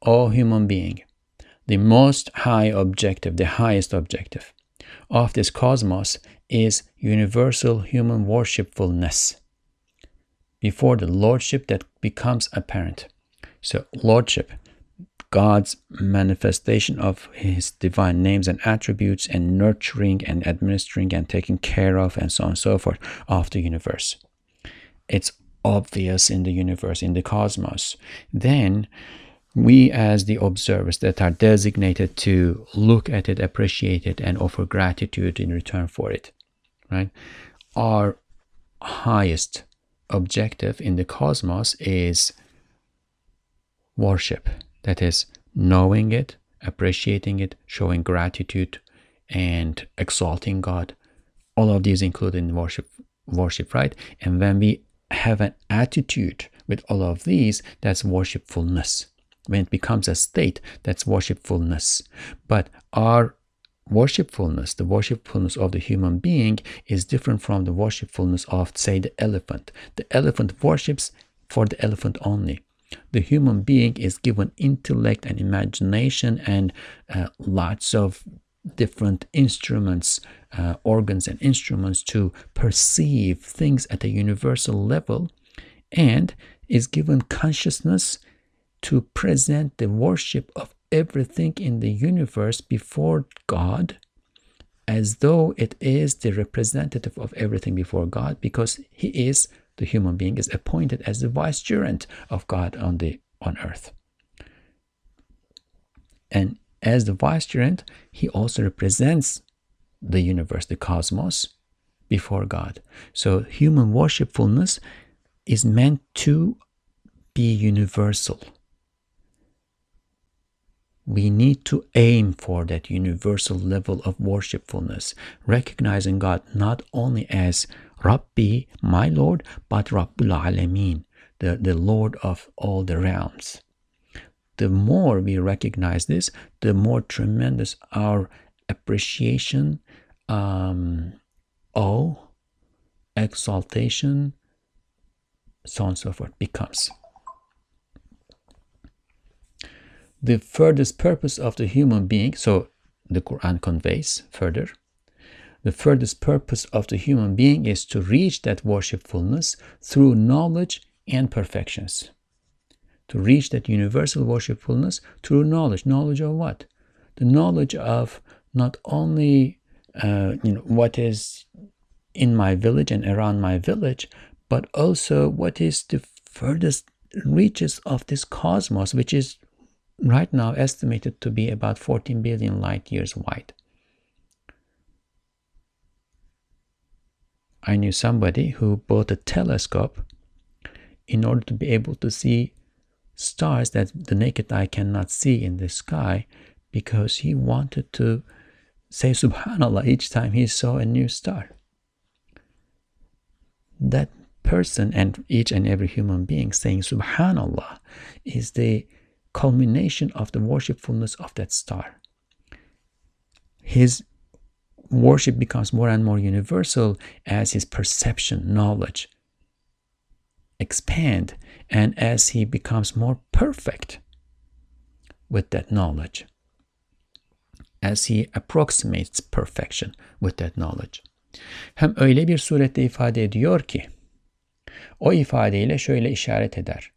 O human being, the most high objective, the highest objective of this cosmos is universal human worshipfulness before the lordship that becomes apparent. So, lordship, God's manifestation of his divine names and attributes, and nurturing and administering and taking care of, and so on and so forth, of the universe. It's obvious in the universe, in the cosmos. Then, we as the observers that are designated to look at it, appreciate it, and offer gratitude in return for it, right? Our highest objective in the cosmos is worship. That is, knowing it, appreciating it, showing gratitude, and exalting God. All of these include in worship, worship, right? And when we have an attitude with all of these, that's worshipfulness when it becomes a state, that's worshipfulness. But our worshipfulness, the worshipfulness of the human being, is different from the worshipfulness of, say, the elephant. The elephant worships for the elephant only. The human being is given intellect and imagination and uh, lots of different instruments, uh, organs, and instruments to perceive things at a universal level and is given consciousness to present the worship of everything in the universe before God as though it is the representative of everything before God because he is the human being is appointed as the vicegerent of God on the on earth. And as the vicegerent, he also represents the universe, the cosmos, before God. So human worshipfulness is meant to be universal we need to aim for that universal level of worshipfulness, recognizing God not only as Rabbi, my Lord, but Rabbul Alameen, the, the Lord of all the realms. The more we recognize this, the more tremendous our appreciation, um, awe, exaltation, so on and so forth becomes. The furthest purpose of the human being, so the Quran conveys further, the furthest purpose of the human being is to reach that worshipfulness through knowledge and perfections. To reach that universal worshipfulness through knowledge. Knowledge of what? The knowledge of not only uh, you know what is in my village and around my village, but also what is the furthest reaches of this cosmos, which is right now estimated to be about 14 billion light years wide. I knew somebody who bought a telescope in order to be able to see stars that the naked eye cannot see in the sky because he wanted to say subhanallah each time he saw a new star. That person and each and every human being saying subhanallah is the culmination of the worshipfulness of that star. His worship becomes more and more universal as his perception, knowledge expand and as he becomes more perfect with that knowledge. As he approximates perfection with that knowledge. Hem öyle bir surette ifade ediyor ki o ifadeyle şöyle işaret eder.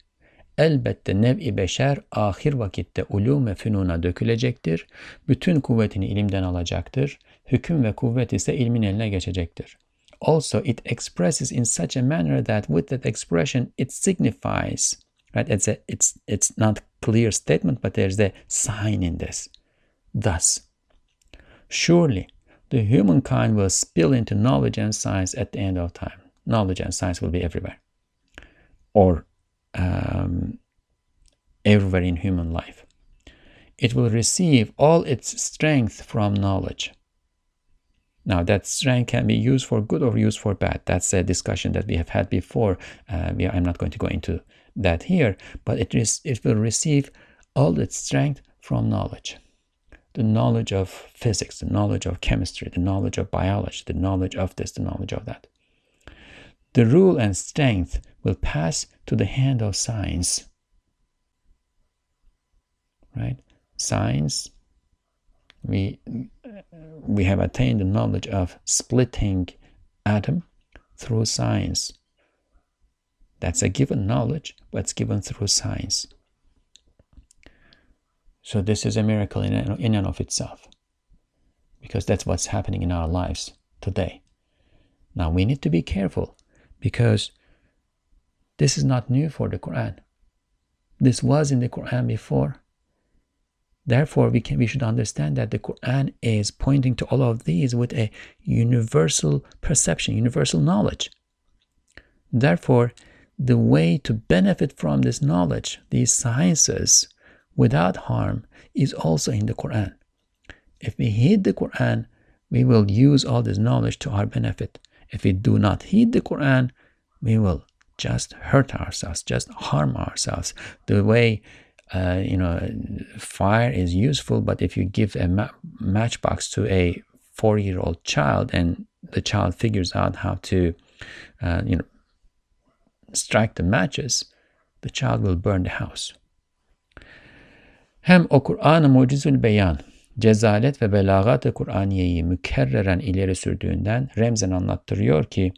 Elbette nev'i beşer ahir vakitte ulum ve fünuna dökülecektir. Bütün kuvvetini ilimden alacaktır. Hüküm ve kuvvet ise ilmin eline geçecektir. Also, it expresses in such a manner that with that expression it signifies, right? It's a, it's it's not clear statement, but there's a sign in this. Thus, surely the humankind will spill into knowledge and science at the end of time. Knowledge and science will be everywhere, or um, everywhere in human life. It will receive all its strength from knowledge. Now, that strength can be used for good or used for bad. That's a discussion that we have had before. Uh, we, I'm not going to go into that here, but it, is, it will receive all its strength from knowledge the knowledge of physics, the knowledge of chemistry, the knowledge of biology, the knowledge of this, the knowledge of that. The rule and strength will pass to the hand of science. Right? Science, we, we have attained the knowledge of splitting atom through science. That's a given knowledge, but it's given through science. So this is a miracle in, in and of itself. Because that's what's happening in our lives today. Now we need to be careful because this is not new for the Quran. This was in the Quran before. Therefore, we can we should understand that the Quran is pointing to all of these with a universal perception, universal knowledge. Therefore, the way to benefit from this knowledge, these sciences, without harm is also in the Quran. If we heed the Quran, we will use all this knowledge to our benefit. If we do not heed the Quran, we will just hurt ourselves, just harm ourselves. The way uh, you know fire is useful, but if you give a ma- matchbox to a four-year-old child and the child figures out how to uh, you know strike the matches, the child will burn the house. Hem o Kur'an-ı Mucizül Beyan, cezalet ve belagat-ı Kur'aniyeyi mükerreren ileri sürdüğünden remzen anlattırıyor ki,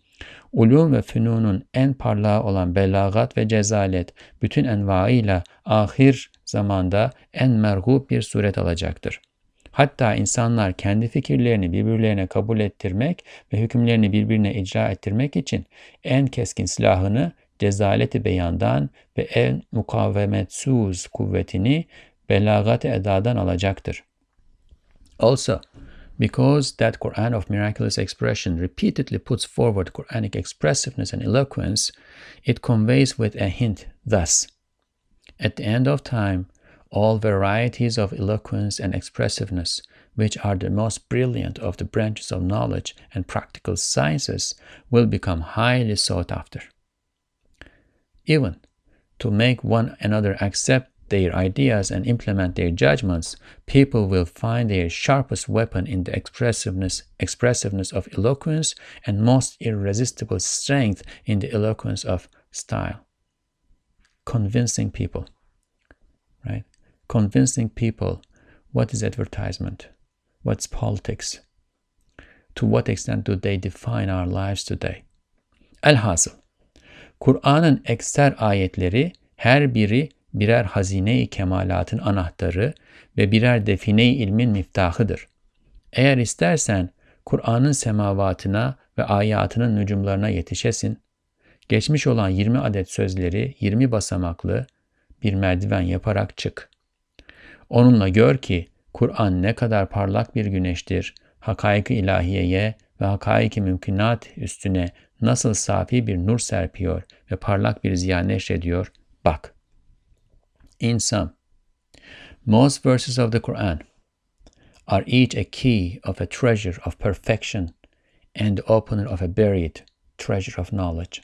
ulum ve fünunun en parlağı olan belagat ve cezalet bütün envaıyla ahir zamanda en mergub bir suret alacaktır. Hatta insanlar kendi fikirlerini birbirlerine kabul ettirmek ve hükümlerini birbirine icra ettirmek için en keskin silahını cezaleti beyandan ve en mukavemetsuz kuvvetini belagat edadan alacaktır. Also, because that Quran of miraculous expression repeatedly puts forward Quranic expressiveness and eloquence, it conveys with a hint thus At the end of time, all varieties of eloquence and expressiveness, which are the most brilliant of the branches of knowledge and practical sciences, will become highly sought after. Even to make one another accept their ideas and implement their judgments, people will find their sharpest weapon in the expressiveness, expressiveness of eloquence and most irresistible strength in the eloquence of style. Convincing people, right? Convincing people what is advertisement, what's politics, to what extent do they define our lives today? Elhasıl, Kur'an'ın ekser ayetleri her biri birer hazine-i kemalatın anahtarı ve birer define-i ilmin miftahıdır. Eğer istersen Kur'an'ın semavatına ve ayatının nücumlarına yetişesin, geçmiş olan 20 adet sözleri 20 basamaklı bir merdiven yaparak çık. Onunla gör ki Kur'an ne kadar parlak bir güneştir, hakaik ilahiyeye ve hakaik mümkünat üstüne nasıl safi bir nur serpiyor ve parlak bir ziya neşrediyor, bak.'' In sum, most verses of the Quran are each a key of a treasure of perfection and the opener of a buried treasure of knowledge.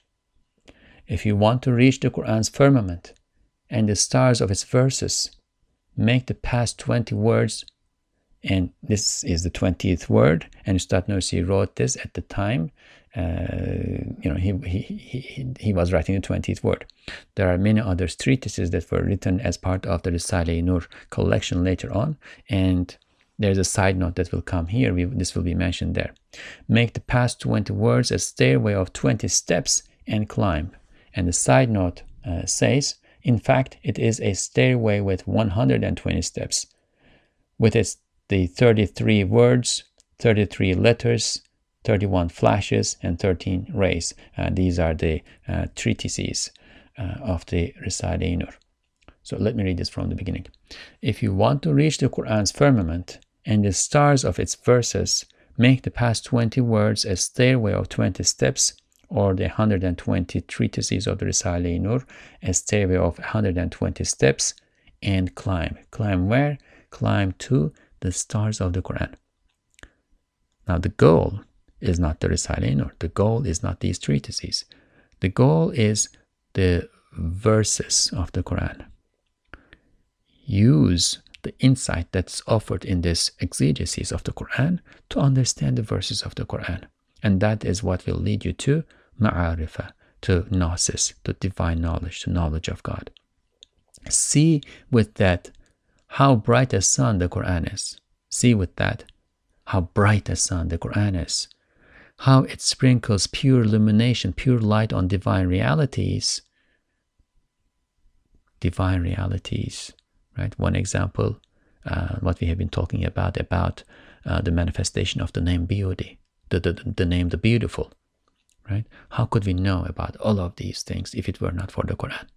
If you want to reach the Quran's firmament and the stars of its verses, make the past 20 words, and this is the 20th word, and Ustad Nursi wrote this at the time uh, you know, he, he, he, he was writing the 20th word. There are many other treatises that were written as part of the Risale Nur collection later on, and there's a side note that will come here. We, this will be mentioned there. Make the past 20 words a stairway of 20 steps and climb. And the side note uh, says, in fact, it is a stairway with 120 steps, with its the 33 words, 33 letters, 31 flashes and 13 rays. Uh, these are the uh, treatises uh, of the Risale Nur. So let me read this from the beginning. If you want to reach the Quran's firmament and the stars of its verses, make the past 20 words a stairway of 20 steps, or the 120 treatises of the Risale Nur, a stairway of 120 steps, and climb. Climb where? Climb to the stars of the Quran. Now, the goal is not the Risale or The goal is not these treatises. The goal is the verses of the Quran use the insight that's offered in this exegesis of the Quran to understand the verses of the Quran. And that is what will lead you to ma'arifah, to gnosis, to divine knowledge, to knowledge of God. See with that how bright a sun the Quran is. See with that how bright a sun the Quran is. How it sprinkles pure illumination, pure light on divine realities. Divine realities right? One example, uh, what we have been talking about, about uh, the manifestation of the name beauty, the, the, the name the beautiful, right? How could we know about all of these things if it were not for the Quran?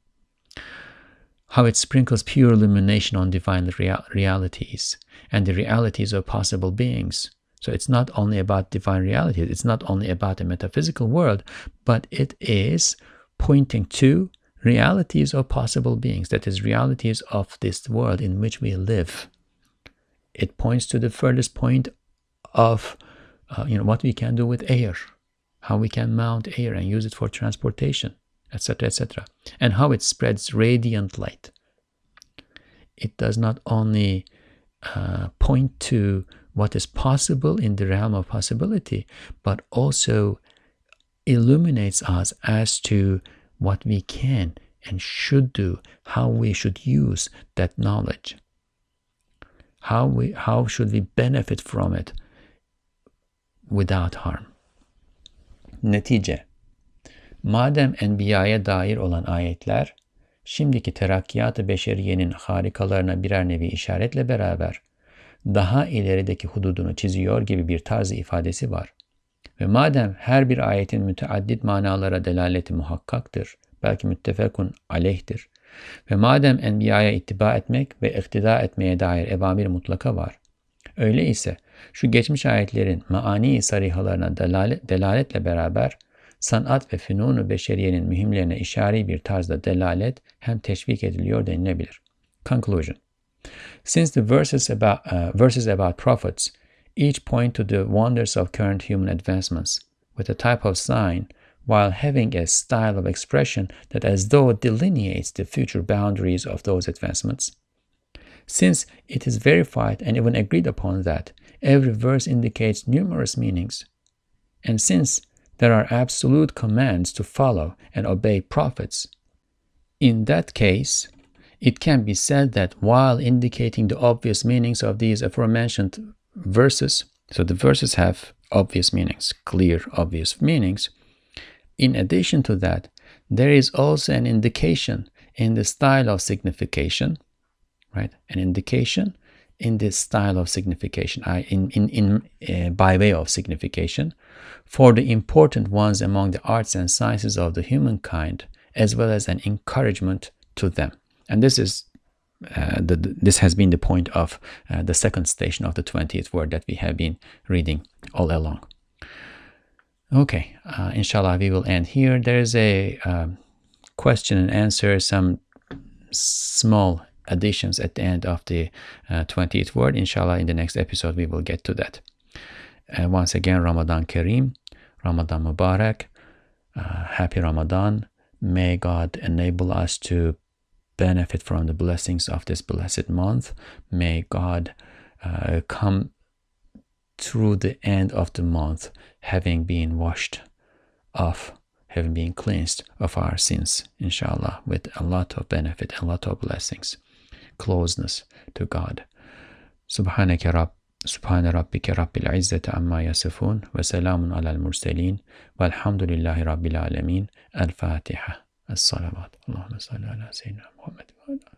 How it sprinkles pure illumination on divine real realities and the realities of possible beings. So it's not only about divine realities, it's not only about the metaphysical world, but it is pointing to realities of possible beings, that is, realities of this world in which we live. It points to the furthest point of uh, you know what we can do with air, how we can mount air and use it for transportation, etc., etc., and how it spreads radiant light. It does not only uh, point to what is possible in the realm of possibility, but also illuminates us as to what we can and should do, how we should use that knowledge. How, we, how should we benefit from it without harm? Netice Madem Enbiya'ya dair olan ayetler, şimdiki terakkiyat-ı beşeriyenin harikalarına birer nevi işaretle beraber daha ilerideki hududunu çiziyor gibi bir tarzı ifadesi var. Ve madem her bir ayetin müteaddit manalara delaleti muhakkaktır, belki müttefekun aleyhtir. Ve madem enbiyaya ittiba etmek ve iktida etmeye dair evamir mutlaka var. Öyle ise şu geçmiş ayetlerin maani sarihalarına delalet, delaletle beraber sanat ve fünunu beşeriyenin mühimlerine işari bir tarzda delalet hem teşvik ediliyor denilebilir. Conclusion Since the verses about, uh, verses about prophets each point to the wonders of current human advancements with a type of sign while having a style of expression that as though delineates the future boundaries of those advancements. Since it is verified and even agreed upon that every verse indicates numerous meanings, and since there are absolute commands to follow and obey prophets, in that case, it can be said that while indicating the obvious meanings of these aforementioned verses, so the verses have obvious meanings, clear, obvious meanings, in addition to that, there is also an indication in the style of signification, right? An indication in this style of signification, in, in, in, uh, by way of signification, for the important ones among the arts and sciences of the humankind, as well as an encouragement to them. And this is uh, the, this has been the point of uh, the second station of the 20th word that we have been reading all along. Okay, uh, inshallah, we will end here. There is a um, question and answer, some small additions at the end of the uh, 20th word. Inshallah, in the next episode, we will get to that. Uh, once again, Ramadan Kareem, Ramadan Mubarak, uh, happy Ramadan. May God enable us to benefit from the blessings of this blessed month. May God uh, come through the end of the month, having been washed off, having been cleansed of our sins, inshallah, with a lot of benefit, a lot of blessings, closeness to God. Subhaneke Rabb. Subhane Rabbike Rabbil İzzeti Amma Yasifun ve ala al-Mursalin, Velhamdülillahi Rabbil Alemin El Fatiha Es Salavat Allahümme salli ala seyyidina Muhammed ve ala